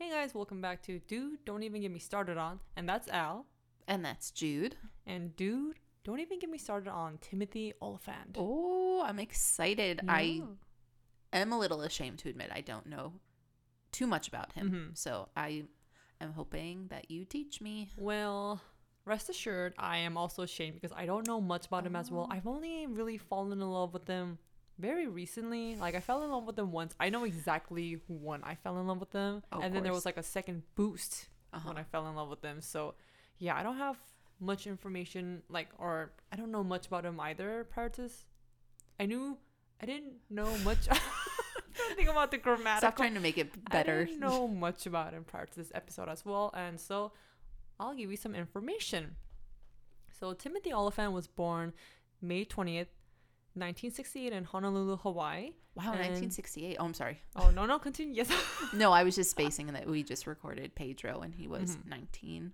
Hey guys, welcome back to Dude, Don't Even Get Me Started On. And that's Al. And that's Jude. And Dude, don't even get me started on Timothy Olyphant. Oh, I'm excited. I am a little ashamed to admit I don't know too much about him. Mhm. So I am hoping that you teach me. Well, rest assured, I am also ashamed because I don't know much about him as well. Oh. I've only really fallen in love with him very recently. Like, I fell in love with them once. I know exactly when I fell in love with them. Of and then there was like a second boost Uh-huh. when I fell in love with them. So, yeah, I don't have much information, like, or I don't know much about them either prior to this. I knew, I didn't know much. Think about the grammatical. Stop trying to make it better. I didn't know much about him prior to this episode as well, and so I'll give you some information. So Timothy Olyphant was born May twentieth, nineteen sixty-eight, in Honolulu, Hawaii. Wow, And- 1968. Oh, I'm sorry. Oh no, no, continue. Yes. No, I was just spacing that we just recorded Pedro and he was Mhm. 19.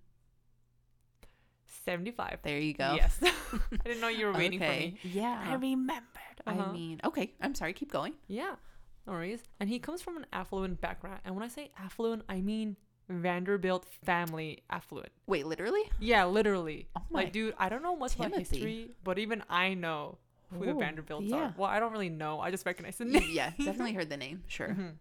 75. There you go. Yes. I didn't know you were waiting for me. Yeah. I remembered. I Uh-huh. mean, okay. I'm sorry. Keep going. Yeah, no worries. And he comes from an affluent background. And when I say affluent, I mean Vanderbilt family affluent. Wait, literally? Yeah, literally. Oh my. Like, dude, I don't know much about Timothy. history, but even I know who the Vanderbilts yeah. are. Well, I don't really know. I just recognize the name. yeah, definitely heard the name. Sure. Mhm.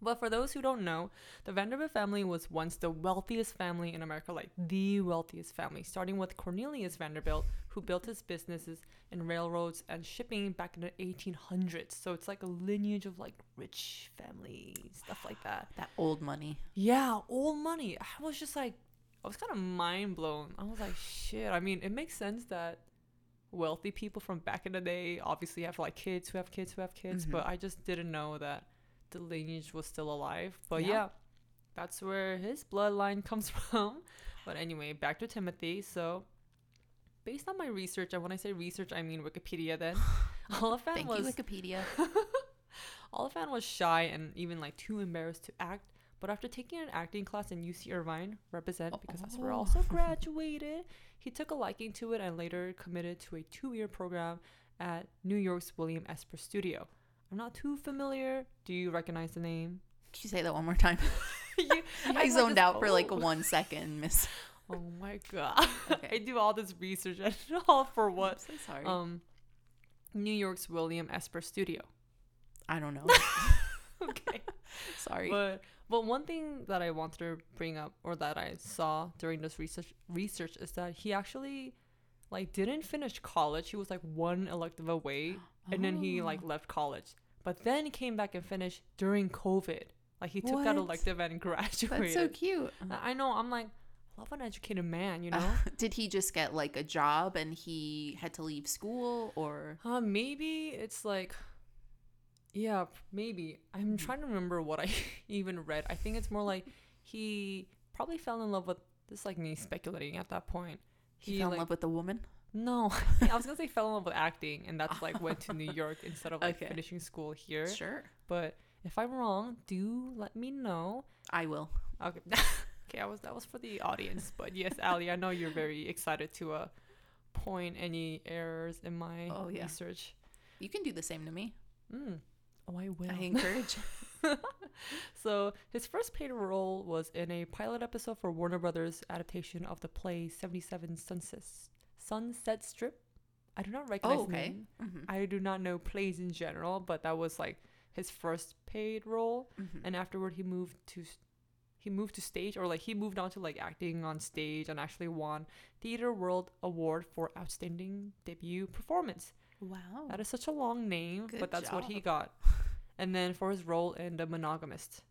But for those who don't know, the Vanderbilt family was once the wealthiest family in America, like the wealthiest family, starting with Cornelius Vanderbilt, who built his businesses in railroads and shipping back in the 1800s. So it's like a lineage of like rich family stuff like that. That old money. Yeah, old money. I was just like, I was kind of mind blown. I was like, shit. I mean, it makes sense that wealthy people from back in the day obviously have like kids who have kids who have kids, Mhm. but I just didn't know that the lineage was still alive. But Yeah. yeah, that's where his bloodline comes from. But anyway, back to Timothy. So, based on my research, and when I say research, I mean Wikipedia then, Olyphant Thank was you, Wikipedia. Olyphant was shy and even like too embarrassed to act. But after taking an acting class in UC Irvine, represent because that's where I Oh. also graduated, he took a liking to it and later committed to a two-year program at New York's William Esper Studio. I'm not too familiar. Do you recognize the name? Can you say that one more time? You- you I like, zoned this- out for like oh. one second, Miss. Oh my god! Okay. I do all this research and all for what? I'm so sorry. Um, New York's William Esper Studio. I don't know. Okay. sorry. But but one thing that I wanted to bring up or that I saw during this research research is that he actually like didn't finish college. He was like one elective away and then he like Oh. left college. But then he came back and finished during COVID. Like he took that What? elective and graduated. That's so cute. I I know. I'm like love an educated man, you know? Did he just get like a job and he had to leave school or Uh, maybe it's like, yeah, maybe. I'm Mhm. trying to remember what I even read. I think it's more like he probably fell in love with this, like me speculating at that point. he, fell in love with a woman? No, I was gonna say fell in love with acting, and that's like went to New York instead of like Okay. finishing school here. Sure. But if I'm wrong, do let me know. I will. Okay. okay, I was that was for the audience, but yes, Ali, I know you're very excited to uh point any errors in my Oh, yeah. research. You can do the same to me. Mm. Oh, I will. I encourage. so his first paid role was in a pilot episode for Warner Brothers adaptation of the play 77 Sunsets Sunset Strip. I do not recognize oh, okay. name. hmm I do not know plays in general, but that was like his first paid role. hmm And afterward, he moved to he moved to stage, or like he moved on to like acting on stage, and actually won Theater World Award for outstanding debut performance. Wow. That is such a long name, Good but that's what he got. And then for his role in The Monogamist.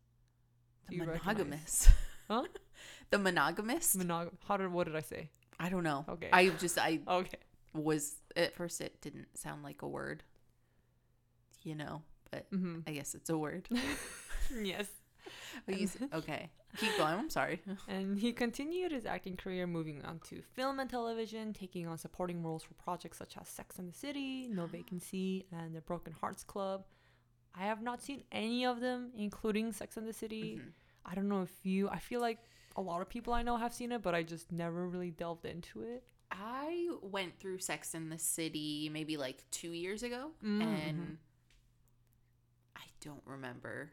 The Do you recognize- monogamous. Huh? the Monogamist. Monog- how did what did I say? I don't know. Okay. I just I Okay. was at first it didn't sound like a word. You know, but hmm I guess it's a word. yes. Okay. Keep going. I'm sorry. And he continued his acting career, moving on to film and television, taking on supporting roles for projects such as Sex and the City, No Vacancy, and The Broken Hearts Club. I have not seen any of them, including Sex and the City. Mhm. I don't know if you. I feel like a lot of people I know have seen it, but I just never really delved into it. I went through Sex in the City maybe like two years ago, Mm, and mhm. I don't remember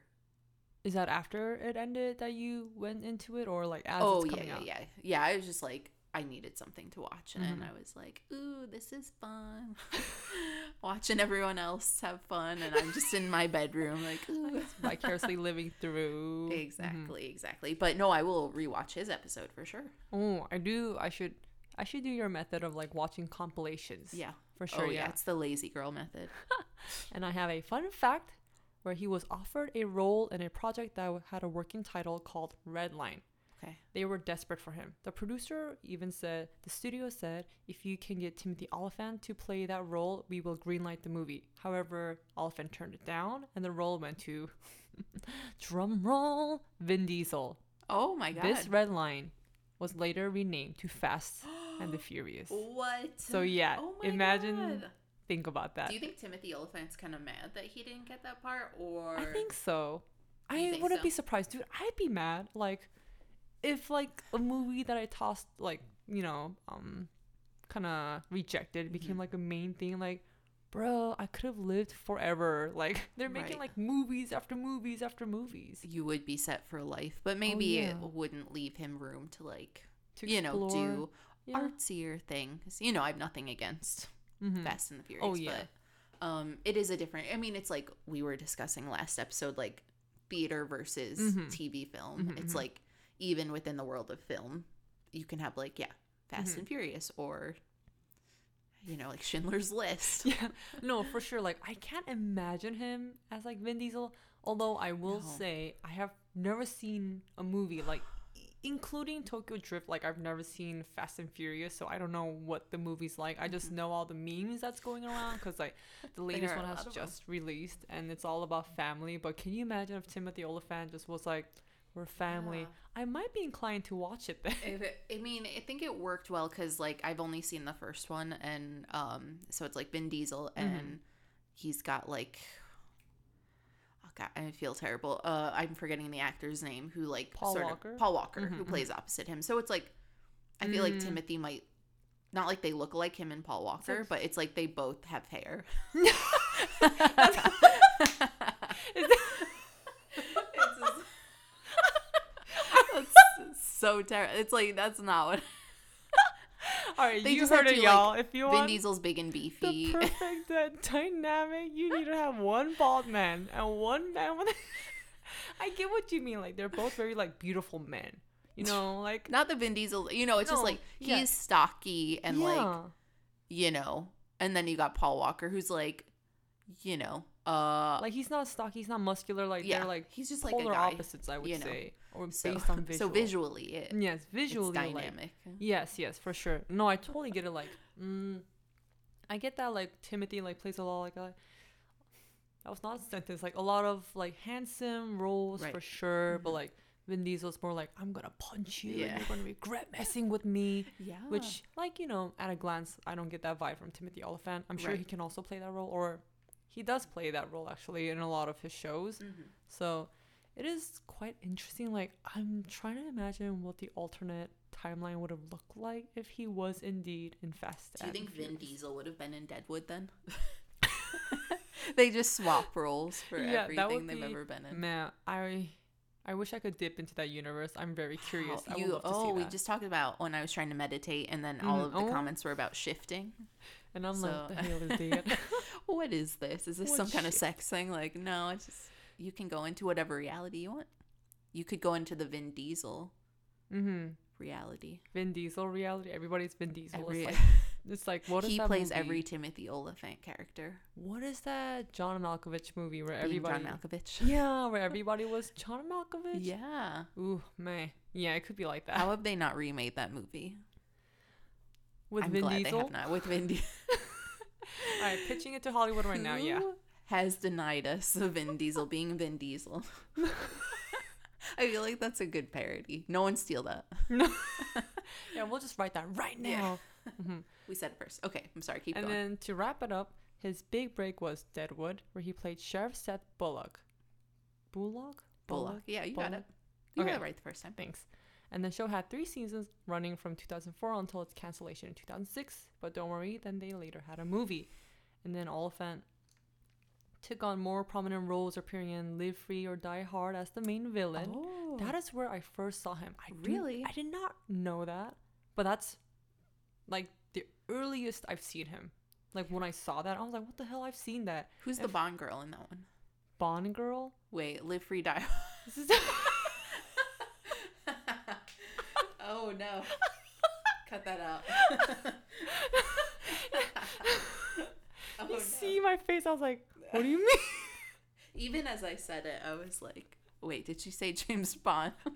is that after it ended that you went into it, or like as oh yeah, yeah, out? yeah, yeah. I was just like, I needed something to watch, and Mhm. I was like, ooh, this is fun. Watching everyone else have fun, and I'm just in my bedroom, like, ooh. Vicariously living through. Mhm. Exactly, exactly. But no, I will rewatch his episode for sure. Oh, I do. I should. I should do your method of like watching compilations. Yeah. for sure. oh yeah, yeah. it's the lazy girl method. And I have a fun fact where he was offered a role in a project that had a working title called Redline. Okay. They were desperate for him. The producer even said, the studio said, if you can get Timothy Olyphant to play that role, we will greenlight the movie. However, Olyphant turned it down, and the role went to, drum roll, Vin Diesel. Oh my god. This red line was later renamed to Fast and the Furious. what? So yeah, Oh my imagine, God. think about that. Do you think Timothy Olyphant's kind of mad that he didn't get that part, or I think so. I wouldn't so? be surprised, dude. I'd be mad, like, if like a movie that I tossed, like, you know, um, kind of rejected became Mhm. like a main thing, like, bro, I could have lived forever. Like, they're making Right. like movies after movies after movies you would be set for life? But maybe it Oh, yeah. wouldn't leave him room to like to you know do yeah. artsier things. You know, I have nothing against Mhm. Fast and the Furious. Oh, yeah. But um, it is a different. I mean, it's like we were discussing last episode, like theater versus Mhm. TV film. Mhm, It's mhm. like even within the world of film, you can have like yeah, Fast Mhm. and Furious or you know like Schindler's List. Yeah, no, for sure. Like, I can't imagine him as like Vin Diesel. Although I will No. say, I have never seen a movie like, including Tokyo Drift. Like, I've never seen Fast and Furious, so I don't know what the movie's like. I just Mhm. know all the memes that's going around because like the latest one has them. just released, and it's all about family. But can you imagine if Timothy Olyphant just was like, "We're family"? Yeah. I might be inclined to watch it then. It, I mean, I think it worked well because like I've only seen the first one, and um, so it's like Vin Diesel, Mm-hmm. and he's got like, oh god, I feel terrible. Uh, I'm forgetting the actor's name who like Paul sort Walker? of Paul Walker Mhm, who plays opposite him. So it's like, I feel like Mm. Timothy might. Not like they look like him and Paul Walker, like- but it's like they both have hair. Is It's just- That's so terrible. It's like that's not what All right, They you heard it, y'all. like, if you want, Vin want Diesel's big and beefy, the perfect uh, dynamic, you need to have one bald man and one man with. I get what you mean. Like they're both very like beautiful men. You know, like Not the Vin Diesel. You know, it's just like he's yeah. stocky and like you know, and then you got Paul Walker who's like, you know, uh, like he's not stocky, he's not muscular. Like yeah, they're like he's just like a polar guy. opposites, I would you know. say, or So, based on visual. so visually, it, Yes, it's visually, like dynamic. Yes, yes, for sure. No, I totally get it. Like, mm, I get that. Like Timothy, like plays a lot like a. That was not a sentence. Like a lot of like handsome roles for sure, but Mhm. like Vin Diesel's more like I'm gonna punch you Yeah. and you're gonna regret messing with me. yeah, Which, like you know, at a glance, I don't get that vibe from Timothy Olyphant. I'm sure he can also play that role, or he does play that role actually in a lot of his shows. Mhm. So it is quite interesting. Like I'm trying to imagine what the alternate timeline would have looked like if he was indeed in Fast. Do you and think Vin Diesel would have been in Deadwood then? they just swap roles for Yeah, everything they've be ever been in. Man, I I wish I could dip into that universe. I'm very curious. Wow, I you would love to oh, see we just talked about when I was trying to meditate, and then all Mhm. of the Oh. comments were about shifting. and I'm so- like, the hell is that? what is this? Is this What some kind of sex thing? Like, no, it's just you can go into whatever reality you want. You could go into the Vin Diesel mm-hmm. reality. Vin Diesel reality. Everybody's Vin Diesel. Every, it's like it's like what is he plays movie? every Timothy Olyphant character. What is that John Malkovich movie where Being everybody? John Malkovich. yeah, where everybody was John Malkovich. Yeah. Ooh, man. Yeah, it could be like that. How have they not remade that movie? With I'm Vin glad Diesel. they have not. With Vin Diesel. All right, pitching it to Hollywood right now. Yeah. Has denied us of Vin Diesel being Vin Diesel. I feel like that's a good parody. No one steal that. Yeah, we'll just write that right Yeah. now. Mhm. We said it first. Okay, I'm sorry. Keep And going. And then to wrap it up, his big break was Deadwood, where he played Sheriff Seth Bullock. Bullock? Bullock. Yeah, you got it. You Okay. got it right the first time. Thanks. And the show had three seasons running from 2004 until its cancellation in 2006. But don't worry, then they later had a movie. And then Olyphant took on more prominent roles, appearing in Live Free or Die Hard as the main villain. Oh. That is where I first saw him. I Really? I did not know that, but that's like the earliest I've seen him. Like when I saw that, I was like, "What the hell? I've seen that." Who's the Bond girl in that one? Bond girl. Wait, live free die. Is oh no. Cut that out. oh, you no. see my face. I was like, "What do you mean?" Even as I said it, I was like, wait, did she say James Bond?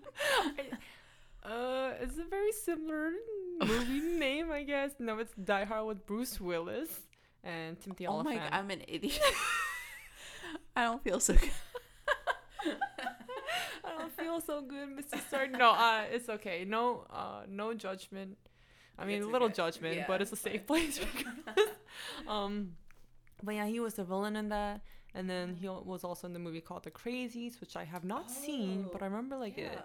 uh, it's a very similar movie name, I guess. No, it's Die Hard with Bruce Willis and Timothy oh my god, I'm an idiot. I don't feel so good. I don't feel so good, Mr. Stark. No, uh, it's okay. No, uh, no judgment. I mean, It's a little okay. judgment, Yeah, but it's a safe fine. place. um, but yeah, he was the villain in that, and then he was also in the movie called The Crazies, which I have not seen, but I Oh, remember like it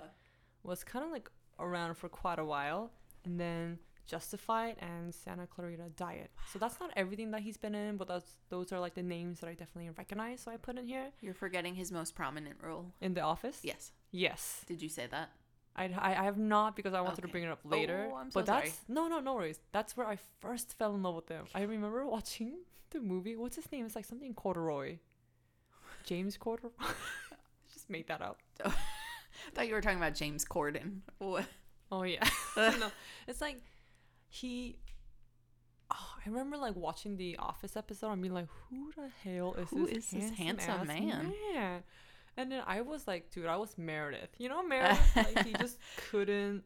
was kind of like around for quite a while, and then Justified and Santa Clarita Diet. So that's not everything that he's been in, but that's those are like the names that I definitely recognize. So I put in here You're forgetting his most prominent role. in The Office. Yes. Yes. Did you say that? I, I, I have not because I wanted to bring it up later. Oh, I'm so but that's no no no worries. That's where I first fell in love with him. I remember watching the movie. What's his name? It's like something Corduroy. James Corduroy. Just made that up. I thought you were talking about James Corden. Oh yeah. no, it's like he. Oh, I remember like watching the Office episode and being like, "Who the hell is Who this, is this handsome man?" man?" And then I was like, "Dude, I was Meredith. You know Meredith? like he just couldn't.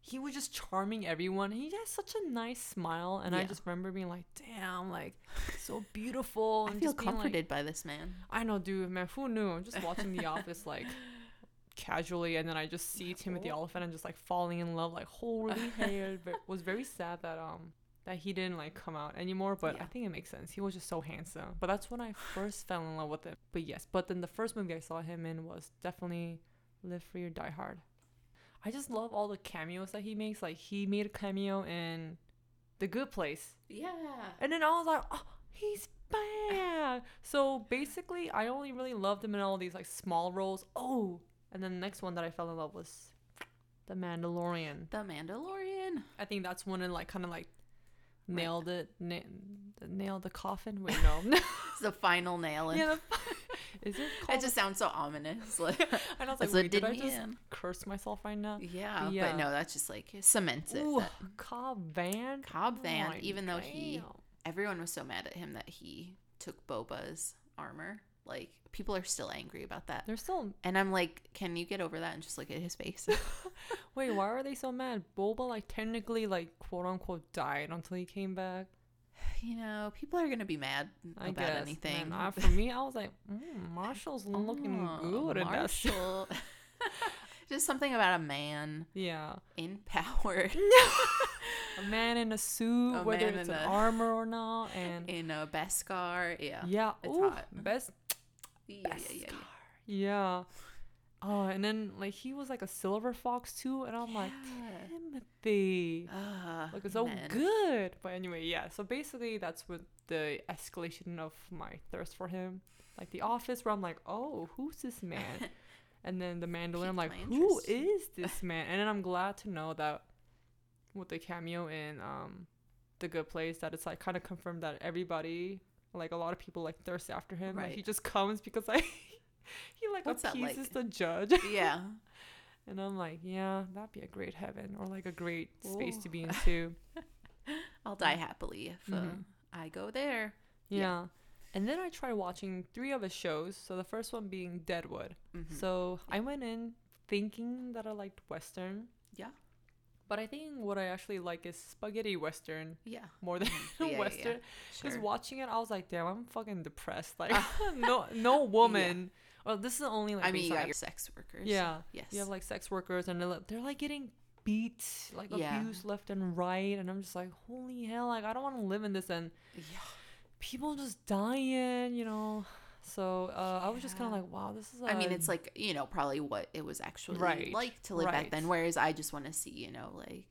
He was just charming everyone. He has such a nice smile, and I just remember being like, "Damn, like so beautiful." I And feel just being like- comforted by this man. I know, dude, man. Who knew? I'm just watching The Office like casually, and then I just see Timothy. Olyphant and just like falling in love. Like, holy hell! It was very sad that um that he didn't like come out anymore. But I think it makes sense. He was just so handsome. But that's when I first fell in love with him. But yes, but then the first movie I saw him in was definitely Live Free or Die Hard. I just love all the cameos that he makes. Like he made a cameo in The Good Place. Yeah. And then I was like, oh, he's back. so basically, I only really loved him in all these like small roles. Oh, and then the next one that I fell in love was The Mandalorian. The Mandalorian. I think that's when it like kind of like nailed it, na- nailed the coffin. Wait, no. It's the final nail. in yeah, the, is it It just sounds so ominous. Like, and I was like, wait, did I just in. curse myself right now? Yeah, Yeah. but no, that's just like cements it. Ooh, that Cobb Vanth. Cobb oh Vanth, My even though he- everyone was so mad at him that he took Boba's armor. Like people are still angry about that. They're still And I'm like, can you get over that and just look at his face? Wait, why are they so mad? Boba like technically like quote unquote died until he came back. you know, people are gonna be mad I about guess. anything. I, for me, I was like, mm, Marshall's looking Oh, good in that. suit." Marshall. just something about a man Yeah, in power a man in a suit, A whether it's an a- armor or not, and in a Beskar. Yeah. yeah, it's ooh, hot. best, Yeah, yeah, best yeah, yeah. yeah. Oh, and then like he was like a silver fox too, and I'm like Timothy. Ah, Like it's so good. But anyway, yeah. So basically, that's what the escalation of my thirst for him. Like The Office, where I'm like, oh, who's this man? and then The Mandalorian, I'm like, who is this man? And then I'm glad to know that with the cameo in um, The Good Place, that it's like kind of confirmed that everybody, like a lot of people, like thirst after him. Like he just comes because I. He like What's appeases like? the judge, Yeah. and I'm like, yeah, that'd be a great heaven or like a great space to be in too. I'll die happily if uh, Mhm. I go there. Yeah. Yeah. And then I tried watching three of his shows. So the first one being Deadwood. Mhm. So I went in thinking that I liked Western. Yeah. But I think what I actually like is spaghetti Western yeah. more than Mhm. Yeah, yeah, yeah. Western. Because Sure. watching it, I was like, damn, I'm fucking depressed. Like, no, no woman. Well, this is only like. I mean, you got your sex workers. Yeah. Yes. You have like sex workers, and they're like, they're like getting beat, like Yeah. abused left and right, and I'm just like, holy hell! Like, I don't want to live in this, and yeah. people just dying, you know. So uh, I was just kind of like, wow, this is. I mean, it's like, you know, probably what it was actually Right, like to live back then. Whereas I just want to see, you know, like,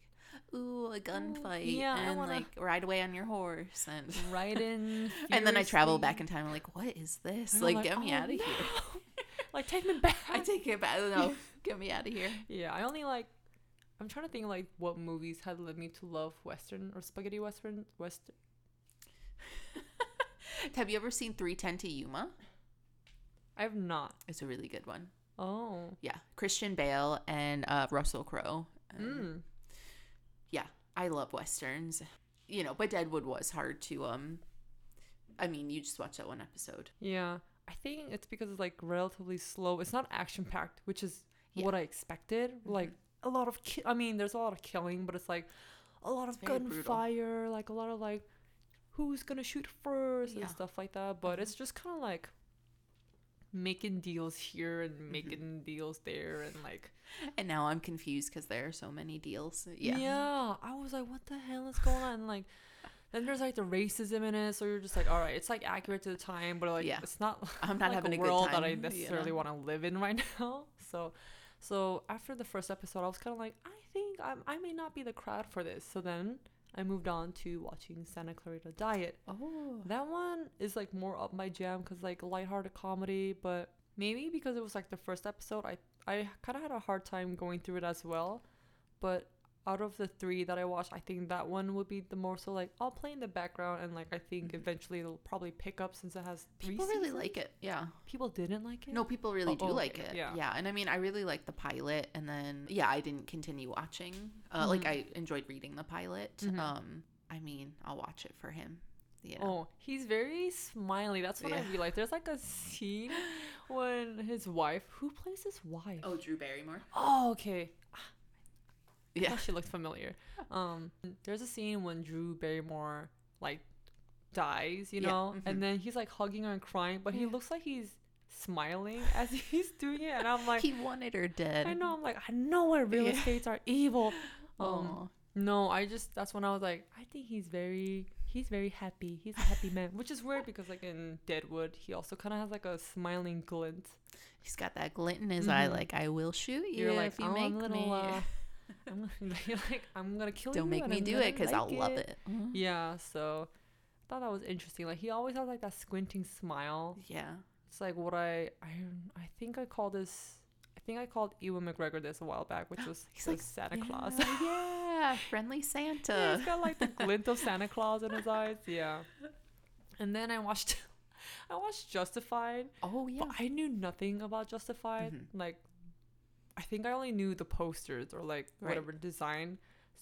ooh, a gunfight, yeah, and wanna- like ride away on your horse, and Right in. and then I travel back in time. I'm like, what is this? I'm Like, get me "Oh, out of here. like take me back. I take it back. No, get me out of here. Yeah, I only like. I'm trying to think like what movies had led me to love Western or spaghetti Western Western. Have you ever seen 310 to Yuma? I have not. It's a really good one. Oh. Yeah, Christian Bale and uh, Russell Crowe. Um, Mm. Yeah, I love westerns. You know, but Deadwood was hard to um. I mean, you just watch that one episode. Yeah, I think it's because it's like relatively slow. It's not action packed, which is Yeah. Mm-hmm. what I expected. Like a lot of, ki- I mean, there's a lot of killing, but it's like a lot of It's brutal. gunfire, like a lot of like who's gonna shoot first Yeah. and stuff like that. But Mhm. it's just kind of like making deals here and Mm-hmm. making deals there and like And now I'm confused because there are so many deals. Yeah. yeah. I was like, what the hell is going on? And, like. Then there's like the racism in it, so you're just like, all right, it's like accurate to the time, but like Yeah. it's not I'm not like having a, world good time. that I you necessarily know? want to live in right now. So, so after the first episode, I was kind of like, I think I'm, I may not be the crowd for this. So then I moved on to watching Santa Clarita Diet. Oh. That one is like more up my jam because like lighthearted comedy, but maybe because it was like the first episode, I I kind of had a hard time going through it as well. But out of the three that I watched, I think that one would be the more so like I'll play in the background and like I think Mhm. eventually it'll probably pick up since it has three. People really like it. Yeah. People didn't like it. No, people really Oh, do okay, like it. yeah. Yeah. And I mean, I really liked the pilot. And then, yeah, I didn't continue watching. Uh, Like, Mhm. I enjoyed reading the pilot. Mhm. Um, I mean, I'll watch it for him. You know? Oh, he's very smiley. That's what I Yeah. realized. There's like a scene when his wife, who plays his wife? Oh, Drew Barrymore? Oh, okay. Yeah. she looked familiar. Um, there's a scene when Drew Barrymore like dies, you Yeah, know, mhm. and then he's like hugging her and crying, but he Yeah. looks like he's smiling as he's doing it, and I'm like, he wanted her dead. I know, I'm like, I know why real Yeah. estates are evil. Um, no, I just that's when I was like, I think he's very he's very happy. He's a happy man, which is weird because like in Deadwood, he also kind of has like a smiling glint. He's got that glint in his eye, Mhm. like, I will shoot you You're like, if you oh, make I'm little, me. uh, I'm, like, I'm gonna kill you. Don't make me do it because I'll like love it. Mhm. Yeah, so I thought that was interesting. Like he always has like that squinting smile. Yeah. It's like what I I I think I called this. I think I called Ewan McGregor this a while back, which was He's like, Santa Claus. Yeah, yeah, friendly Yeah, Santa. he's got like the glint of Santa Claus in his eyes. Yeah. And then I watched, I watched Justified, oh yeah. but I knew nothing about Justified. Mhm. Like, I think I only knew the posters or like Right. whatever design.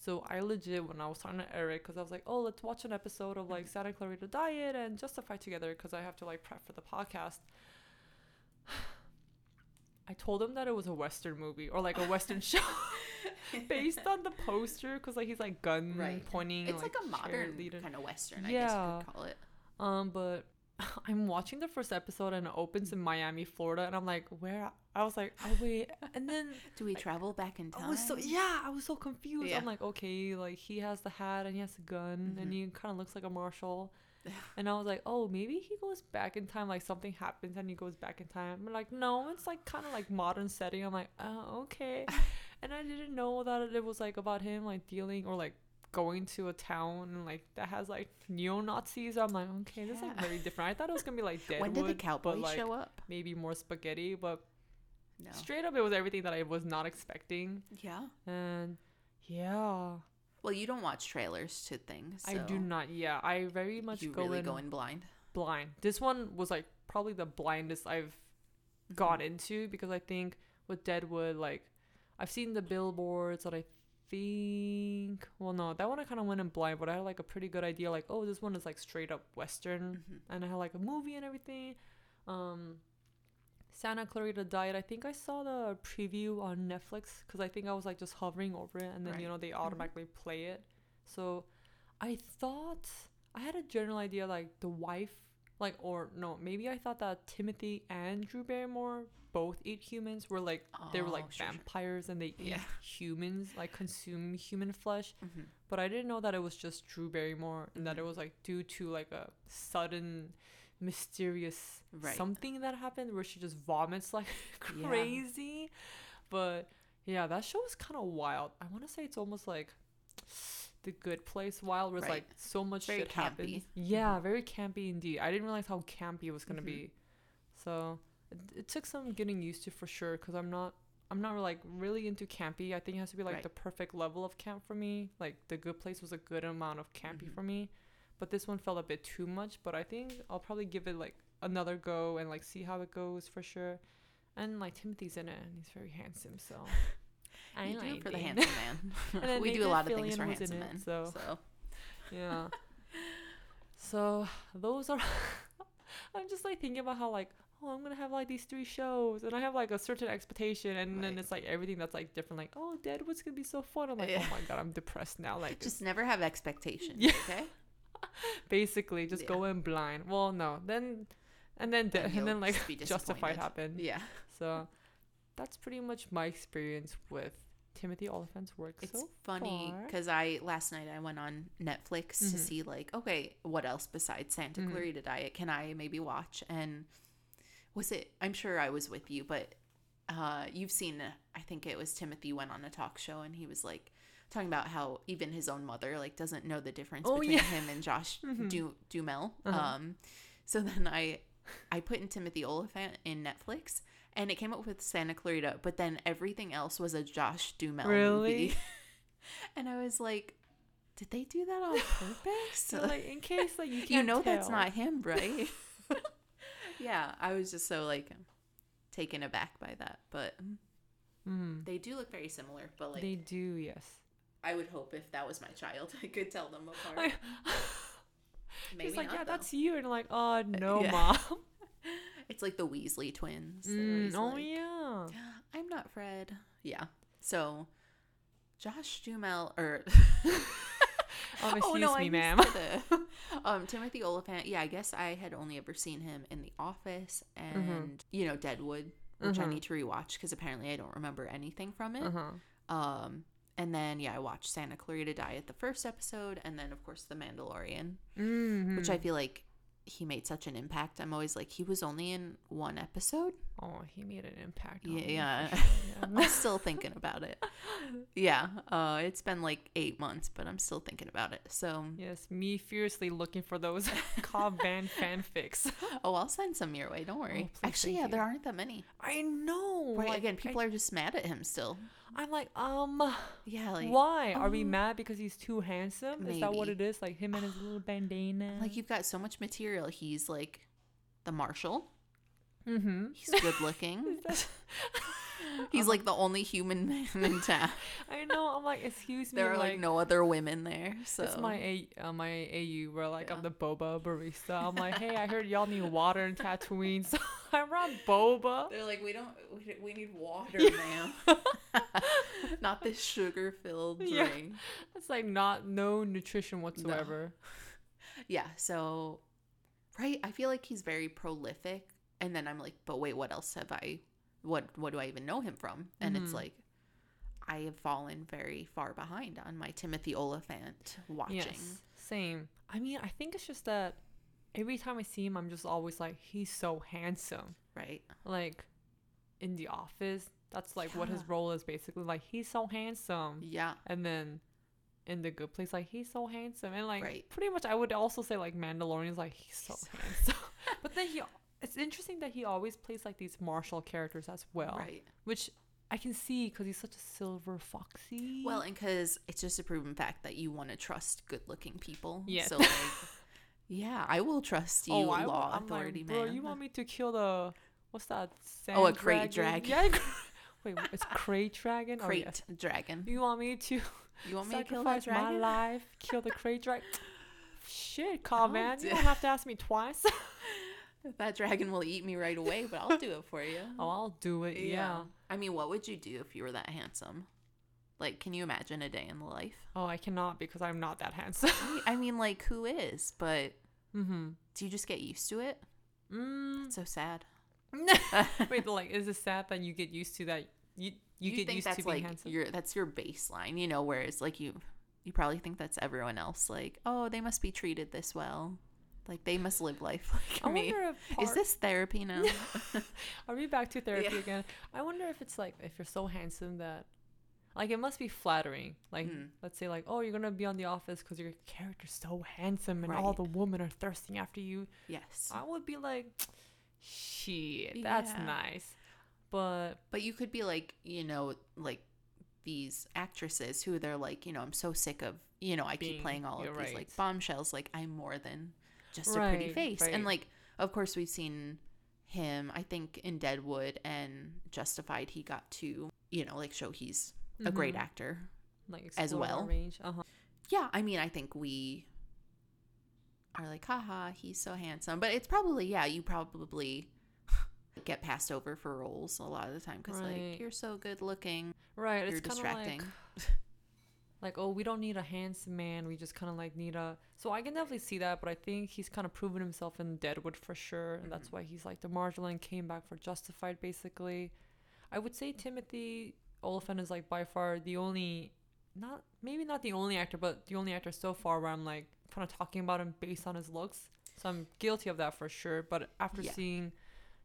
So I legit when I was talking to Eric, because I was like, oh, let's watch an episode of Mm-hmm. like Santa Clarita Diet and Justified together, because I have to like prep for the podcast. I told him that it was a Western movie or like a Western show based on the poster, because like he's like gun Right. pointing. It's like a modern kind of western, I guess you Yeah. could call it. Um, but I'm watching the first episode and it opens in Miami, Florida, and I'm like, where? I was like, oh wait, and then Do we travel back in time? I was so yeah, I was so confused. Yeah. I'm like, okay, like he has the hat and he has the gun and Mhm. he kind of looks like a marshal. And I was like, oh, maybe he goes back in time, like something happens and he goes back in time. I'm like, no, it's like kind of like modern setting. I'm like, oh, okay. and I didn't know that it was like about him like dealing or like going to a town like that has like neo Nazis. I'm like, okay, this is like very different. I thought it was gonna be like Deadwood, when did the cowboy like show up? maybe more spaghetti, but No. straight up, it was everything that I was not expecting. Yeah. And yeah, Well, you don't watch trailers to things. I do not. Yeah, I very much You go really in go in blind. blind. This one was like probably the blindest I've mm-hmm. gone into because I think with Deadwood, like I've seen the billboards that I think. Well, no, that one I kind of went in blind, but I had like a pretty good idea. Like, oh, this one is like straight up Western, Mhm. and I had like a movie and everything. Um, Santa Clarita Diet. I think I saw the preview on Netflix because I think I was like just hovering over it, and then you know they automatically play it. So I thought I had a general idea like the wife, like or no, maybe I thought that Timothy and Drew Barrymore both eat humans. Were like they were Oh, like sure, sure. vampires and they eat Yeah. humans, like consume human flesh. Mhm. But I didn't know that it was just Drew Barrymore and that it Mhm. was like due to like a sudden mysterious Right. something that happened where she just vomits like Yeah. crazy. But yeah, that show is kind of wild. I want to say it's almost like The Good Place while was Right. like so much Very shit happens. campy. Yeah, very campy indeed. I didn't realize how campy it was gonna Mhm. be. So it, it took some getting used to for sure because I'm not I'm not like really into campy. I think it has to be like Right. the perfect level of camp for me. Like The Good Place was a good amount of campy Mhm. for me, but this one felt a bit too much. But I think I'll probably give it like another go and like see how it goes for sure. And like Timothy's in it and he's very handsome, so I do like for the handsome man. We do a lot of things for handsome it, men. so- so Yeah. so those are. I'm just like thinking about how like oh I'm gonna have like these three shows and I have like a certain expectation and then it's like everything that's like different like oh Deadwood's gonna be so fun I'm like Yeah. oh my god I'm depressed now like just never have expectations. Yeah. Okay. basically just Yeah. go in blind. Well no then and then Then and then like just Justified happened. Yeah. So that's pretty much my experience with Timothy Olyphant's work It's so funny because I last night I went on Netflix to Mhm. see like okay what else besides Santa Mhm. Clarita Diet can I maybe watch and was it I'm sure I was with you but uh you've seen I think it was Timothy went on a talk show and he was like talking about how even his own mother like doesn't know the difference Oh, between yeah. him and Josh Mhm. du- Duhamel Uh-huh. um so then I I put in Timothy Olyphant in Netflix and it came up with Santa Clarita, but then everything else was a Josh Duhamel Really? movie. and I was like, did they do that on purpose? So like in case like you can't you know that's not him, right? Yeah, I was just so like taken aback by that, but Mhm. they do look very similar. But like, they do yes. I would hope if that was my child, I could tell them apart. I- Maybe He's like, not, yeah, though. that's you, and I'm like, oh no, Yeah. mom. It's like the Weasley twins. Mm, oh like, yeah. I'm not Fred. Yeah. So, Josh Duhamel or oh excuse no, me, I ma'am. um, Timothy Olyphant. Yeah, I guess I had only ever seen him in The Office and Mm-hmm. you know Deadwood, which I Mhm. need to rewatch because apparently I don't remember anything from it. Huh. Um, and then yeah, I watched Santa Clarita Diet the first episode, and then of course The Mandalorian, Mm-hmm. which I feel like he made such an impact. I'm always like he was only in one episode. oh, he made an impact. Yeah, yeah. I'm still thinking about it. Yeah, uh, it's been like eight months, but I'm still thinking about it. So, yes, me fiercely looking for those Cobb Vanth fanfics. oh, I'll send some your way. Don't worry. please, Actually, yeah, you. there aren't that many. I know. Right? like, Again, people I, are just mad at him still. I'm like, um, Yeah, like why are we um, mad because he's too handsome? Is that what it is? Like him and his little bandana. like you've got so much material. He's like the marshal. mm-hmm. He's good looking. He's like the only human man in town. I know. I'm like, excuse me. There are like, like no other women there. So It's my A uh, my AU where like Yeah. I'm the boba barista. I'm like, hey, I heard y'all need water in Tatooine, so I brought boba. They're like, we don't. We, we need water, ma'am. Not this sugar-filled Yeah. drink. It's like not no nutrition whatsoever. Yeah. So, right. I feel like he's very prolific, and then I'm like, but wait, what else have I? What What do I even know him from? And it's Mhm. like, I have fallen very far behind on my Timothy Olyphant watching. Yes, same. I mean, I think it's just that every time I see him, I'm just always like, he's so handsome. Right. Like in the office, that's like what his role is basically. Like he's so handsome, Yeah. and then. In the good place, like he's so handsome, and like Right. pretty much, I would also say like Mandalorian is like he's so He's so- handsome. but then he, it's interesting that he always plays like these marshal characters as well, Right. which I can see because he's such a silver foxy. Well, and because it's just a proven fact that you want to trust good-looking people. Yeah. So like, yeah, I will trust you, Oh, I, law I'm authority like, bro, you want me to kill the what's that? Oh, a krayt dragon. Yeah. Wait, it's krayt dragon. Oh, crate Oh, yes. dragon. You want me to You want me to kill that sacrifice my dragon? life, kill the krayt dragon? Shit, call I'll man. You don't have to ask me twice. That dragon will eat me right away, but I'll do it for you. oh, I'll do it. Yeah. I mean, what would you do if you were that handsome? Like, can you imagine a day in the life? Oh, I cannot because I'm not that handsome. I mean, like, who is? But mm-hmm. do you just get used to it? Mm. It's so sad. Wait, but like, is it sad that you get used to that? You you, You, get used that's to being like handsome. your that's your baseline, you know? Whereas like you, you probably think that's everyone else. Like, oh, they must be treated this well. Like they must live life I like me. wonder if Is this therapy now? Are we back to therapy Yeah. again? I wonder if it's like if you're so handsome that like it must be flattering. Like Mm. let's say like, oh, you're gonna be on The Office because your character's so handsome and all the women are thirsting after you. Yes. I would be like, shit, that's Yeah. nice. But But you could be like, you know, like these actresses who they're like, you know, I'm so sick of, you know, I Being- keep playing all of these right. like bombshells. Like I'm more than just a pretty Right, face. And like, of course, we've seen him. I think in Deadwood and Justified, he got to, you know, like show he's a great mhm, actor. like as well. Range. Uh-huh. Yeah, I mean, I think we are like, haha, he's so handsome. But it's probably, yeah, you probably get passed over for roles a lot of the time because Right. like you're so good looking. Right. You're it's distracting. like like oh we don't need a handsome man we just kind of like need a so i can definitely see that but i think he's kind of proven himself in deadwood for sure and that's Mm-hmm. why he's like the marginal and came back for justified basically i would say timothy olyphant is like by far the only not maybe not the only actor but the only actor so far where i'm like kind of talking about him based on his looks so i'm guilty of that for sure but after Yeah. seeing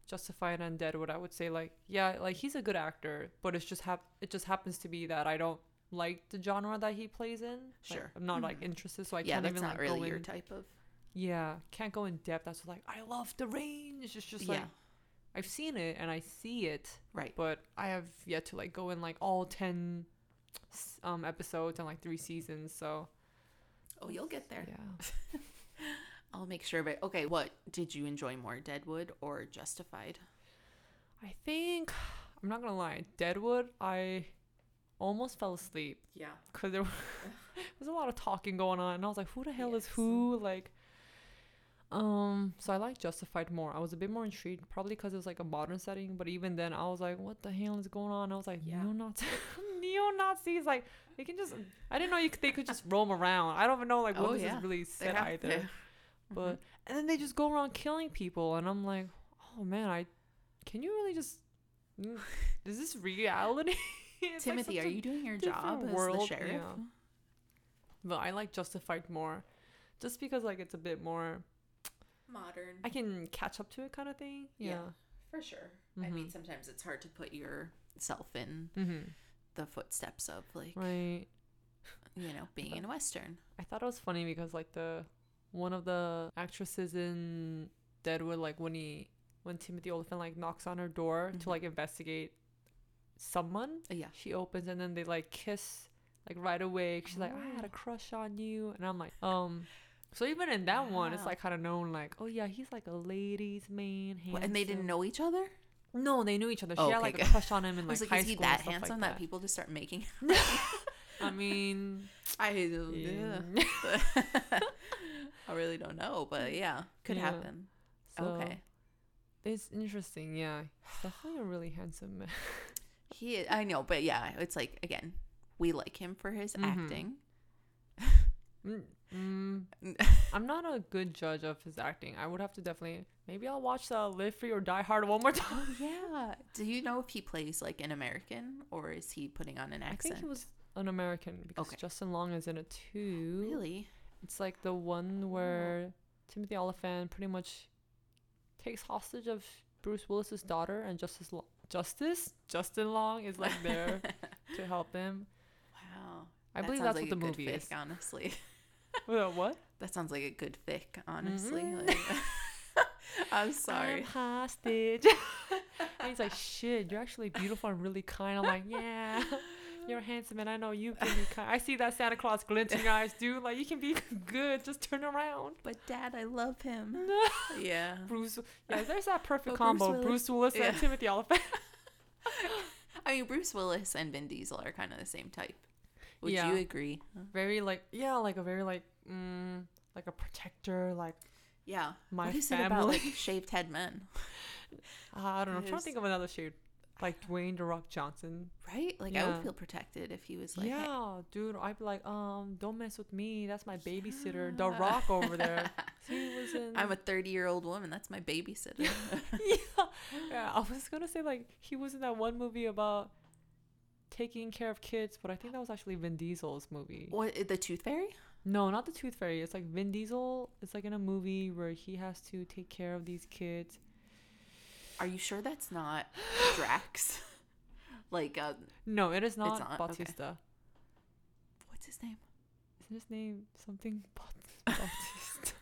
justified and deadwood i would say like yeah like he's a good actor but it's just hap- it just happens to be that i don't like the genre that he plays in. Like, Sure. I'm not like Mhm. interested, so I yeah, can't that's even not like really go your in. type of. yeah, can't go in depth. That's like I love the range. It's just just like yeah, I've seen it and I see it, right. but I have yet to like go in like all ten um episodes and like three seasons. So Oh, you'll get there. yeah, I'll make sure of it. Okay, what did you enjoy more, Deadwood or Justified? I think I'm not gonna lie, Deadwood. I almost fell asleep Yeah. because there was a lot of talking going on, and I was like, who the hell is who? Like, um, so I like Justified more. I was a bit more intrigued, probably because it was like a modern setting. But even then, I was like, what the hell is going on? I was like, Yeah. neo Nazis, neo Nazis, like they can just. I didn't know you could, they could just roam around. I don't even know like what Oh, this yeah. is really said have either. to. Mm-hmm. But and then they just go around killing people, and I'm like, oh man, I can you really just. Is this reality? It's like Timothy, are you doing your different job as the world, sheriff? yeah. But I like Justified more, just because like it's a bit more. Modern. I can catch up to it, kind of thing. Yeah. Yeah. For sure. I mean, Mhm. sometimes it's hard to put yourself in Mm-hmm. the footsteps of like Right. you know being in a western. I thought it was funny because like the one of the actresses in Deadwood, like when he when Timothy Olyphant like knocks on her door Mhm. to like investigate someone, Yeah. she opens and then they like kiss like right away. She's like, I had a Oh. crush on you, and I'm like, um. So even in that one, it's Wow. like kind of known like, oh yeah, he's like a ladies' man. And they didn't know each other. No, they knew each other. She Oh, had okay, like good. a crush on him in like, like, high is he school that handsome like that. people just start making? I mean, I yeah. I really don't know, but yeah, could Yeah. happen. So, okay. It's interesting, yeah. He's definitely a really handsome man. He, is- I know, but yeah, it's like again, we like him for his Mhm. acting. Mm, mm, I'm not a good judge of his acting. I would have to definitely. Maybe I'll watch the Live Free or Die Hard one more time. yeah. Do you know if he plays like an American or is he putting on an accent? I think he was an American because Okay. Justin Long is in it too. really. It's like the one where Timothy Olyphant pretty much takes hostage of Bruce Willis's daughter, and Justice Lo- Justice Justin Long is like there to help him. wow. I That believe that's like what the a good movie fic, is. Honestly, Well, what? that sounds like a good fic. Honestly, Mhm. like, I'm sorry. I'm hostage. and he's like, shit, you're actually beautiful and really kind. I'm like, yeah, you're handsome and I know you can be kind. I see that Santa Claus glint in your eyes, dude. Like, you can be good. Just turn around. But Dad, I love him. yeah. Bruce, yeah, there's that perfect Oh, Bruce combo. Willis. Bruce Willis Yeah. and Timothy Olyphant. I mean, Bruce Willis and Vin Diesel are kind of the same type. Would Yeah. you agree? very like, yeah, like a very like, mm, like a protector. Like, Yeah. My what is it about like shaved head men? uh, I don't know. I'm trying to think of another shade. Like Dwayne the Rock Johnson. Right? Like I would feel protected if he was like, hey- yeah, dude. I'd be like, um, don't mess with me. That's my babysitter, The Rock over there. he was in. I'm a 30 year old woman. That's my babysitter. yeah, yeah. I was gonna say like he was in that one movie about taking care of kids, but I think that was actually Vin Diesel's movie. what? The Tooth Fairy? No, not the Tooth Fairy. It's like Vin Diesel. It's like in a movie where he has to take care of these kids. Are you sure that's not Drax? Like, uh, No, it is not, not? Okay. Bautista. what's his name? Isn't his name something Baut- Bautista?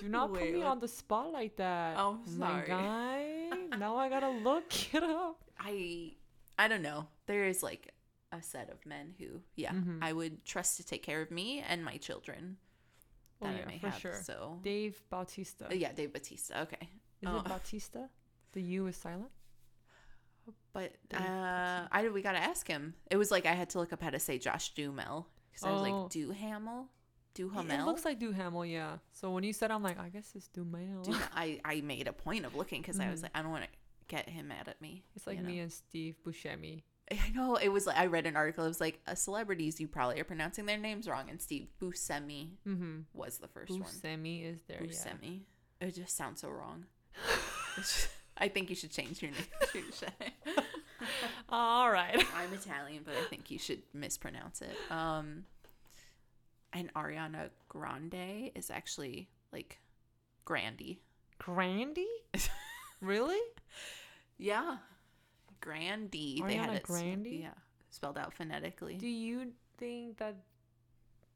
Do not Wait, put me what? on the spot like that. Oh, My guy. now I gotta look it up. I I don't know. There is like a set of men who, yeah, Mhm. I would trust to take care of me and my children Oh, that yeah, I may for have. sure. So, Dave Bautista. Uh, yeah, Dave Batista. Okay, Is Oh. it Bautista? The U is silent. but uh, I we gotta ask him. It was like I had to look up how to say Josh Duhamel because I was Oh. like Duhamel, It Duhamel. looks like Duhamel, yeah. So when you said, I'm like, I guess it's Duhamel. Du- I I made a point of looking because I was Mhm. like I don't want to get him mad at me. It's like you me know? and Steve Buscemi. I know it was like I read an article. It was like uh, celebrities you probably are pronouncing their names wrong, and Steve Buscemi Mm-hmm. was the first one. Buscemi is there, yeah. Buscemi. It just sounds so wrong. It's just- I think you should change your name. to Shay. All right. I'm Italian, but I think you should mispronounce it. Um, and Ariana Grande is actually like Grandy. Grandy? really? Yeah, Grandy. they had Ariana it, s- Grande? Yeah, spelled out phonetically. Do you think that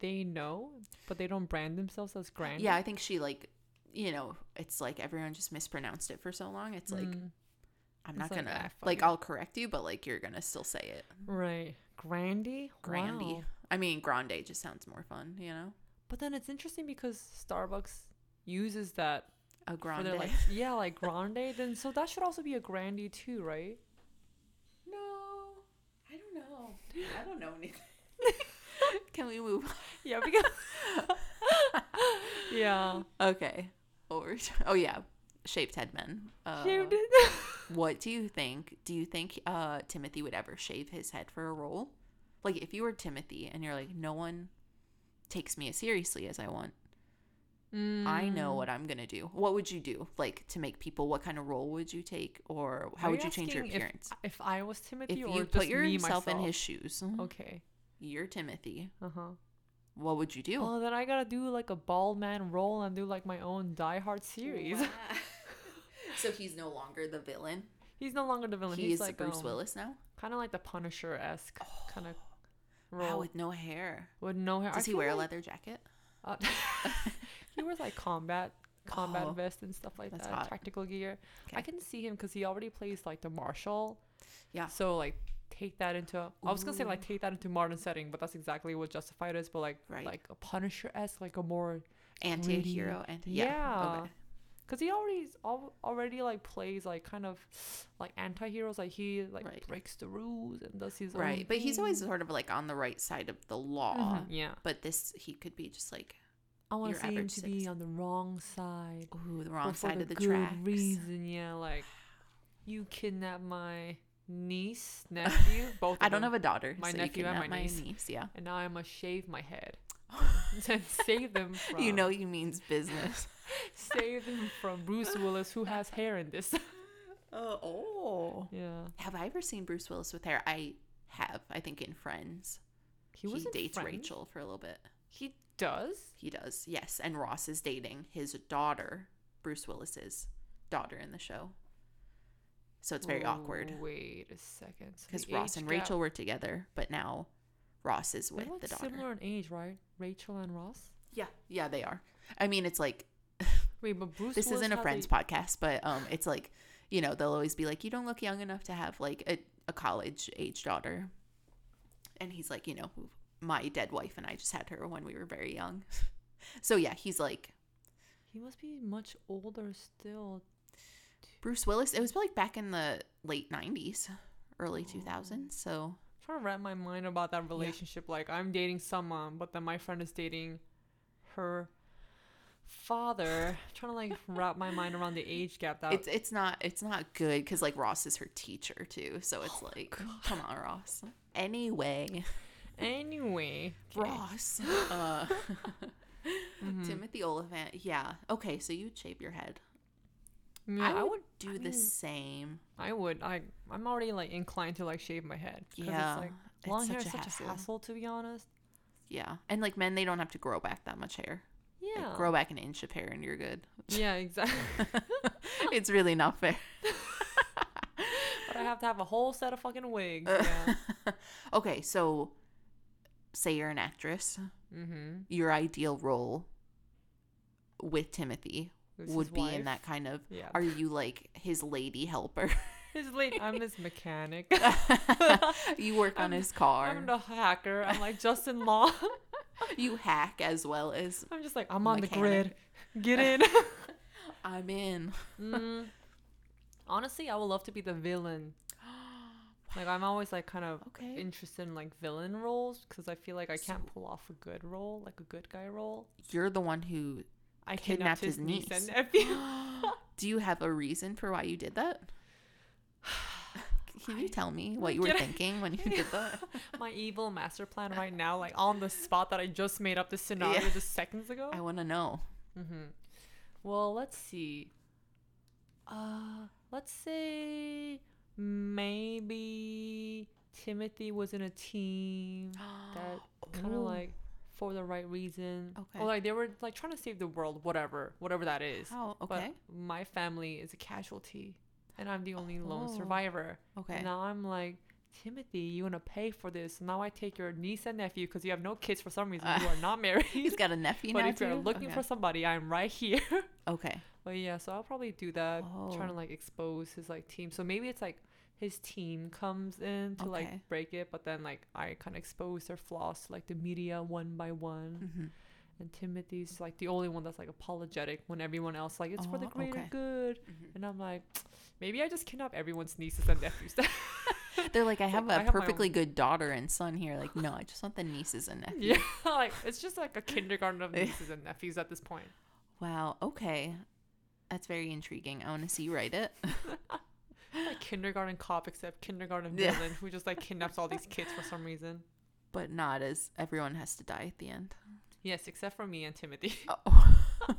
they know, but they don't brand themselves as Grandy? Yeah, I think she like, you know, it's like everyone just mispronounced it for so long. It's like Mm, I'm not like, gonna ah, like. I'll correct you, but like you're gonna still say it. right. Grandy? Grandy. Wow. I mean, Grande just sounds more fun, you know. But then it's interesting because Starbucks uses that A Grande. like yeah, like Grande. then so that should also be a Grandy too, right? no, I don't know. I don't know anything. Can we move? Yeah, because yeah. Okay. Over. Oh yeah, shaved head men. Uh, Shaved. What do you think? Do you think uh, Timothy would ever shave his head for a role? Like, if you were Timothy and you're like, no one takes me as seriously as I want, I know Mm. what I'm gonna do. What would you do? Like to make people? What kind of role would you take, or how Are would you change your asking if- appearance? If, I was Timothy, If or you just put me yourself in his shoes, Okay. you're Timothy. Uh huh. What would you do? Oh, then I gotta do like a bald man role and do like my own Die Hard series. Wow. so he's no longer the villain. He's no longer the villain. He's He's like Bruce um, Willis now. kind of like the Punisher esque kind of role Wow, with no hair. with no hair. I Does he feel wear a leather jacket? Uh, he wears like combat combat Oh, vest and stuff like that, hot. tactical gear. I can see him because he already plays like the marshal. Yeah. So like take that into I was gonna say like take that into modern setting, but that's exactly what Justified is. But like Right. like a Punisher esque, like a more Anti-hero. Anti- yeah. Yeah. Okay. Cause he already al- already like plays like kind of like anti-heroes. Like he like Right. breaks the rules and does his own Right. But he's always sort of like on the right side of the law. Mhm, yeah. But this, he could be just like, I want to see him to be on the wrong side. ooh, the wrong side of the good tracks. reason. Yeah, like you kidnapped my niece, nephew, both. I don't them, have a daughter. My so nephew and my my niece. niece. Yeah. and now I must shave my head and save them from. You know, he means business. save them from Bruce Willis, who has hair in this. oh. oh. yeah, Have I ever seen Bruce Willis with hair? I have. I think in Friends. he He, dates Friends. Rachel for a little bit. He does. He does. Yes. And Ross is dating his daughter, Bruce Willis's daughter in the show. So it's very awkward Wait a second. Because the Ross and gap- Rachel were together, but now Ross is with the daughter. similar in age, right? Rachel and Ross. Yeah. Yeah, they are. I mean, it's like Wait, but Bruce. this isn't a Friends podcast, but um, it's like you know they'll always be like, you don't look young enough to have like a, a college age daughter, and he's like, you know, my dead wife and I just had her when we were very young. so yeah, he's like He must be much older still. Bruce Willis. It was like back in the late '90s, early 2000s. So I'm trying to wrap my mind about that relationship. Like I'm dating someone, but then my friend is dating her father. trying to like wrap my mind around the age gap. That it's it's not it's not good because like Ross is her teacher too. So it's Oh like, come on, Ross. Anyway, anyway. okay. Ross. Uh, Mhm. Timothy Olyphant. Yeah. Okay, so you'd shave your head. Yeah, I would do I the mean, same. I would. I I'm already like inclined to like shave my head. Yeah. It's like it's long hair such is a such hassle. a hassle to be honest. Yeah. And like men, they don't have to grow back that much hair. Yeah. Like, grow back an inch of hair and you're good. Yeah, exactly. it's really not fair. but but I have to have a whole set of fucking wigs. Yeah. okay, so say you're an actress. mm-hmm. Your ideal role with Timothy would be in that kind of. Yeah. Are you like his lady helper? His late. I'm his mechanic. you work on I'm- his car. I'm the hacker. I'm like Justin Long. you hack as well as I'm just like I'm on the grid. Get in. I'm in. mm. Honestly, I would love to be the villain. Like I'm always like kind of Okay. interested in like villain roles because I feel like I can't pull off a good role, like a good guy role. You're the one who I Kidnapped kidnapped his, his niece niece. and nephew. Do you have a reason for why you did that? Can you tell me what you were thinking when you did that? My evil master plan right now, like on the spot that I just made up this scenario Yeah. just seconds ago. I want to know. Mm-hmm. Well, let's see. Uh, let's say maybe Timothy was in a team that kind of like for the right reason. Okay. Or like they were like trying to save the world, whatever, whatever that is. Oh, okay. But my family is a casualty, and I'm the only lone Oh. survivor. Okay. Now I'm like. Timothy, you wanna pay for this? Now I take your niece and nephew because you have no kids for some reason. you are not married. He's got a nephew but now if you're looking okay. for somebody, I'm right here. Okay. But yeah, so I'll probably do that, trying to Oh. like expose his like team. So maybe it's like his team comes in to Okay. like break it, but then like I kind of expose their flaws to like the media one by one. hmm And Timothy's like the only one that's like apologetic when everyone else like it's for the Oh, greater okay. good. Mhm. And I'm like, maybe I just kidnap everyone's nieces and nephews. They're like, I have like, a I have perfectly good daughter and son here. Like, no, I just want the nieces and nephews. yeah, like it's just like a kindergarten of nieces and nephews at this point. Wow. Okay. That's very intriguing. I want to see you write it. Like kindergarten cop, except kindergarten Yeah. villain who just like kidnaps all these kids for some reason. but not as everyone has to die at the end. Yes, except for me and Timothy. Oh.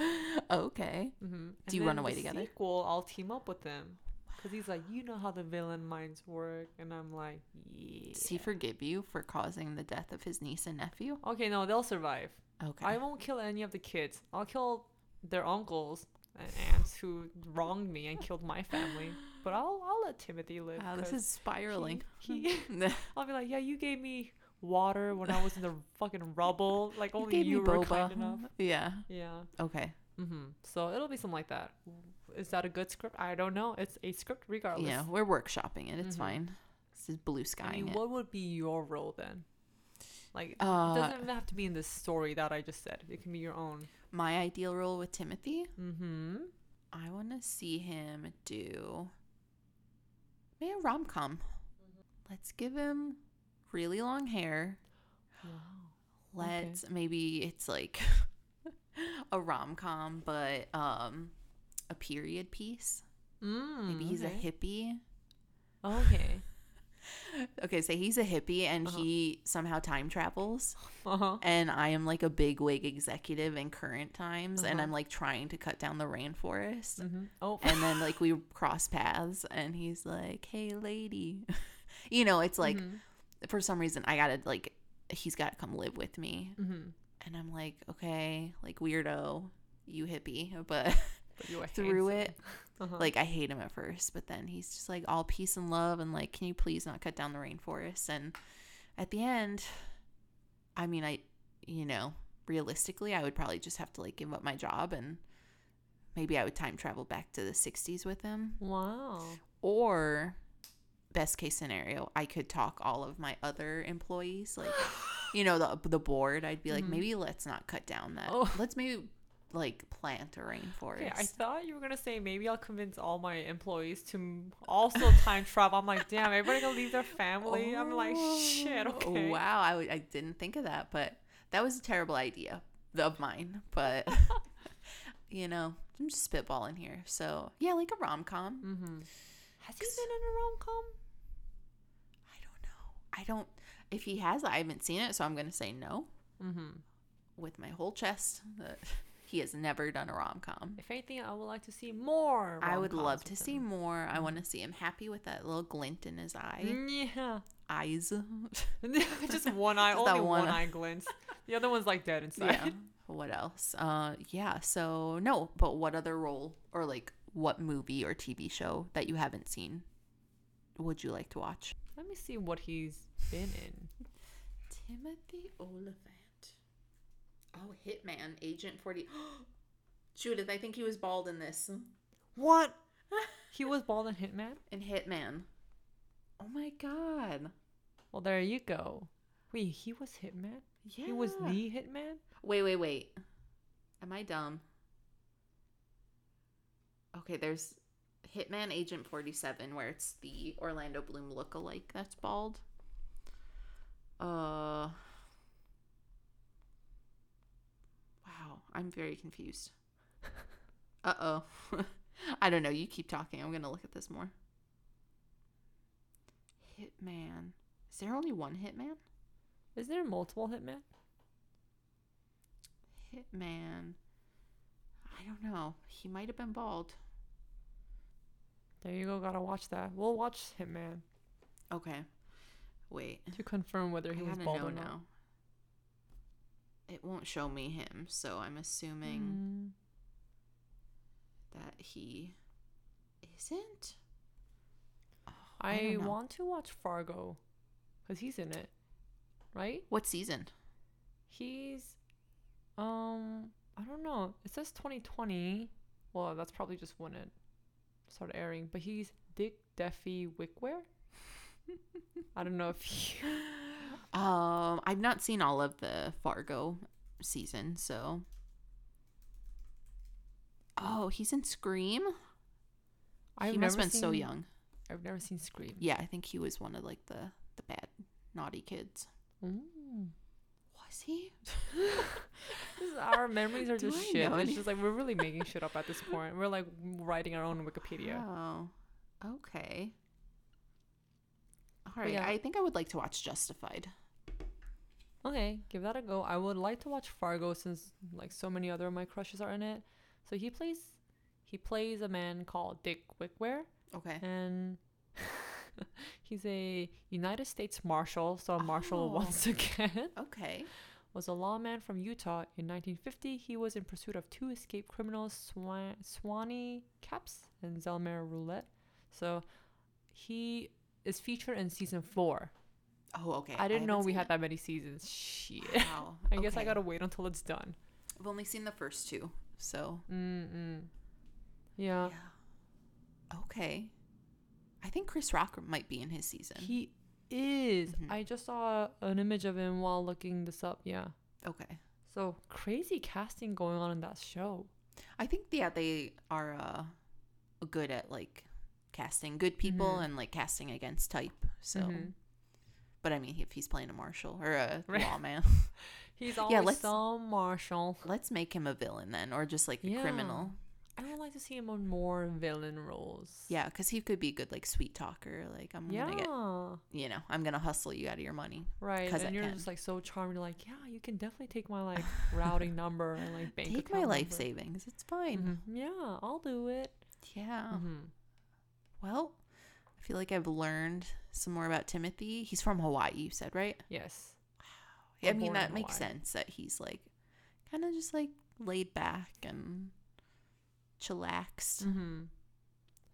okay. Mm-hmm. Do you run away together? Sequel, I'll team up with him because he's like, you know how the villain minds work, and I'm like, yeah. Does he forgive you for causing the death of his niece and nephew? Okay, no, they'll survive. Okay. I won't kill any of the kids. I'll kill their uncles and aunts who wronged me and killed my family. But I'll I'll let Timothy live. wow, this is spiraling. He, he, I'll be like, yeah, you gave me water when I was in the fucking rubble. Like You only you, me were boba. kind enough. Yeah. Yeah. Okay. Mm-hmm. So it'll be something like that. Is that a good script? I don't know. It's a script regardless. Yeah, we're workshopping it. It's Mhm. fine. This is blue I skying mean, what would be your role then? Like, Uh, it doesn't even have to be in the story that I just said. It can be your own. My ideal role with Timothy, Mm-hmm. I want to see him do maybe a rom com. Let's give him really long hair. Wow. Let's maybe it's like a rom com, but um, a period piece. Mm, Maybe he's okay. a hippie. Okay. Okay, so he's a hippie and Uh-huh. he somehow time travels. Uh-huh. and I am like a big wig executive in current times, and Uh-huh. I'm like trying to cut down the rainforest. Mm-hmm. Oh. And then like we cross paths, and he's like, "Hey, lady," you know, it's like Mhm. for some reason I gotta like he's got to come live with me, Mhm. and I'm like, okay, like weirdo, you hippie, but But through handsome. it, Uh-huh. like I hate him at first, but then he's just like all peace and love, and like, can you please not cut down the rainforest? And at the end, I mean, I, you know, realistically, I would probably just have to like give up my job and maybe I would time travel back to the 60s with him. wow. Or, best case scenario, I could talk all of my other employees, like, you know, the, the board. I'd be like, Mhm. maybe let's not cut down that. Oh. Let's maybe like plant a rainforest. I thought you were gonna say maybe I'll convince all my employees to also time travel. I'm like, damn, everybody gonna leave their family. I'm like, shit. Oh, Okay. Wow, I, w- I didn't think of that, but that was a terrible idea of mine. But you know, I'm just spitballing here. So yeah, like a rom com. Mm-hmm. Has he been in a rom com? I don't know. I don't. If he has, I haven't seen it, so I'm gonna say no Mm-hmm. with my whole chest. He has never done a rom com. If anything, I would like to see more. I would love to see him. more. I want to see him happy with that little glint in his eye. Yeah. Eyes. Just one eye, Just only one, one eye glints. The other one's like dead inside. yeah. What else? Uh, yeah. So no, but what other role or like what movie or TV show that you haven't seen would you like to watch? Let me see what he's been in. Timothy Olyphant. Oh, Hitman, Agent 40. Judith, I think he was bald in this. What? he was bald in Hitman? In Hitman. Oh my god. Well, there you go. Wait, he was Hitman? Yeah. He was the Hitman? Wait, wait, wait. Am I dumb? Okay, there's Hitman Agent 47 where it's the Orlando Bloom look-alike that's bald. Uh Wow, I'm very confused. Uh-oh. I don't know. You keep talking. I'm going to look at this more. Hitman. Is there only one Hitman? Is there multiple Hitman? Hitman. I don't know. He might have been bald. There you go. Gotta watch that. We'll watch Hitman Okay. Wait. to confirm whether he I was bald know or not. now. It won't show me him, so I'm assuming Mm, that he isn't. Oh, I, don't want to watch Fargo because he's in it, right? What season? He's, um, I don't know. It says 2020. Well, that's probably just when it started airing. But he's Dick Deafy Wickware. I don't know if he. Um, I've not seen all of the Fargo season, so. Oh, he's in Scream. I've he must have been so young. I've never seen Scream. Yeah, I think he was one of like the the bad naughty kids. Mm. Was he? Our memories are Do just I shit. It's just like we're really making shit up at this point. We're like writing our own Wikipedia. Oh, okay. All right, yeah. I think I would like to watch Justified. Okay, give that a go. I would like to watch Fargo since like so many other of my crushes are in it. So he plays he plays a man called Dick Wickware Okay. and he's a United States Marshal, so a marshal Oh. once again. Okay. Was a lawman from Utah in 1950. He was in pursuit of two escaped criminals, Swan- Swanee Capps and Zelmare Roulette. So he is featured in season four. Oh, okay. I didn't know we had it. that many seasons. Shit. Wow. I guess I gotta wait until it's done. I've only seen the first two, so Mm-mm. Yeah. yeah. Okay. I think Chris Rock might be in his season. He is. Mhm. I just saw an image of him while looking this up. Yeah. okay. So crazy casting going on in that show. I think yeah they are uh, good at like casting good people Mhm. and like casting against type. So, Mhm. But I mean, if he's playing a marshal or a lawman, He's Yeah, always let's- some marshal. let's make him a villain then, or just like a Yeah. criminal. I would like to see him on more villain roles. Yeah, because he could be a good like sweet talker. Like I'm Yeah. gonna get, you know, I'm gonna hustle you out of your money. Right. 'Cause I And you're can. just like so charming. You're like, yeah, you can definitely take my like routing number and like bank Take my life number." savings. It's fine. Mhm. Yeah, I'll do it. Yeah. hmm Well, feel like I've learned some more about Timothy. He's from Hawaii, you said, right? Yes. I mean, that makes Hawaii. sense that he's like kind of just like laid back and chillaxed. Mm-hmm.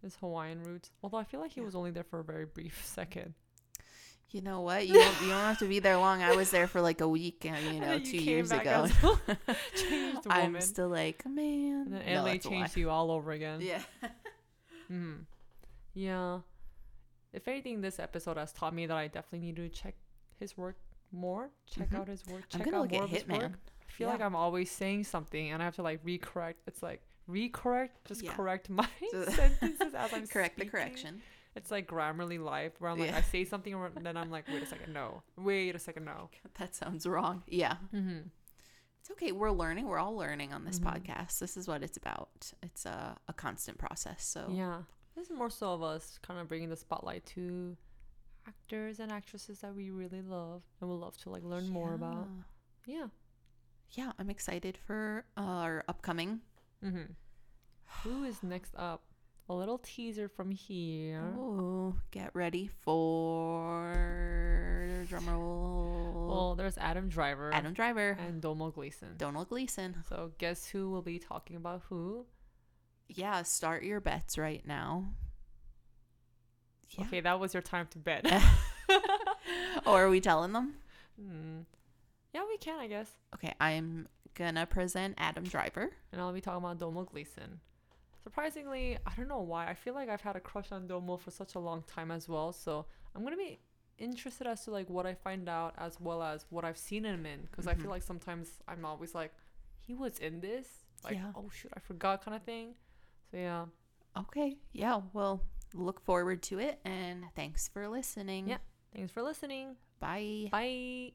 His Hawaiian roots. Although I feel like he Yeah. was only there for a very brief second. You know what? You don't, you don't have to be there long. I was there for like a week, you know, two years ago. changed I'm still like, man. And then No, changed you all over again. Yeah. hmm Yeah. If anything, this episode has taught me that I definitely need to check his work more. Check Mhm. out his work. I'm Check gonna out more of his Hitman. work. I feel like I'm always saying something and I have to like recorrect. It's like recorrect, just Yeah. correct my So- sentences as I'm Correct the speaking. correction. It's like Grammarly Life, where I'm like, Yeah. I say something and then I'm like, wait a second, no. Wait a second, no. That sounds wrong. Yeah. Mm-hmm. It's okay. We're learning. We're all learning on this Mhm. podcast. This is what it's about. It's a, a constant process. So, Yeah. This is more so of us kind of bringing the spotlight to actors and actresses that we really love and would love to like learn more about. Yeah. Yeah, I'm excited for our upcoming. Mm-hmm. Who is next up? A little teaser from here. Oh, get ready for drumroll. Well, there's Adam Driver Adam Driver, and Domhnall Gleeson. Domhnall Gleeson. So guess who will be talking about who? Yeah, start your bets right now. Yeah. Okay, that was your time to bet. or are we telling them? Hmm. Yeah, we can, I guess. Okay, I'm gonna present Adam Driver. And I'll be talking about Domhnall Gleeson. Surprisingly, I don't know why. I feel like I've had a crush on Domo for such a long time as well. So I'm gonna be interested as to like what I find out as well as what I've seen him in. Because I Mhm. feel like sometimes I'm always like, he was in this. Like, Yeah. oh shoot, I forgot kind of thing. So yeah. Okay, yeah, well, look forward to it and thanks for listening. Yeah. Thanks for listening. Bye. Bye.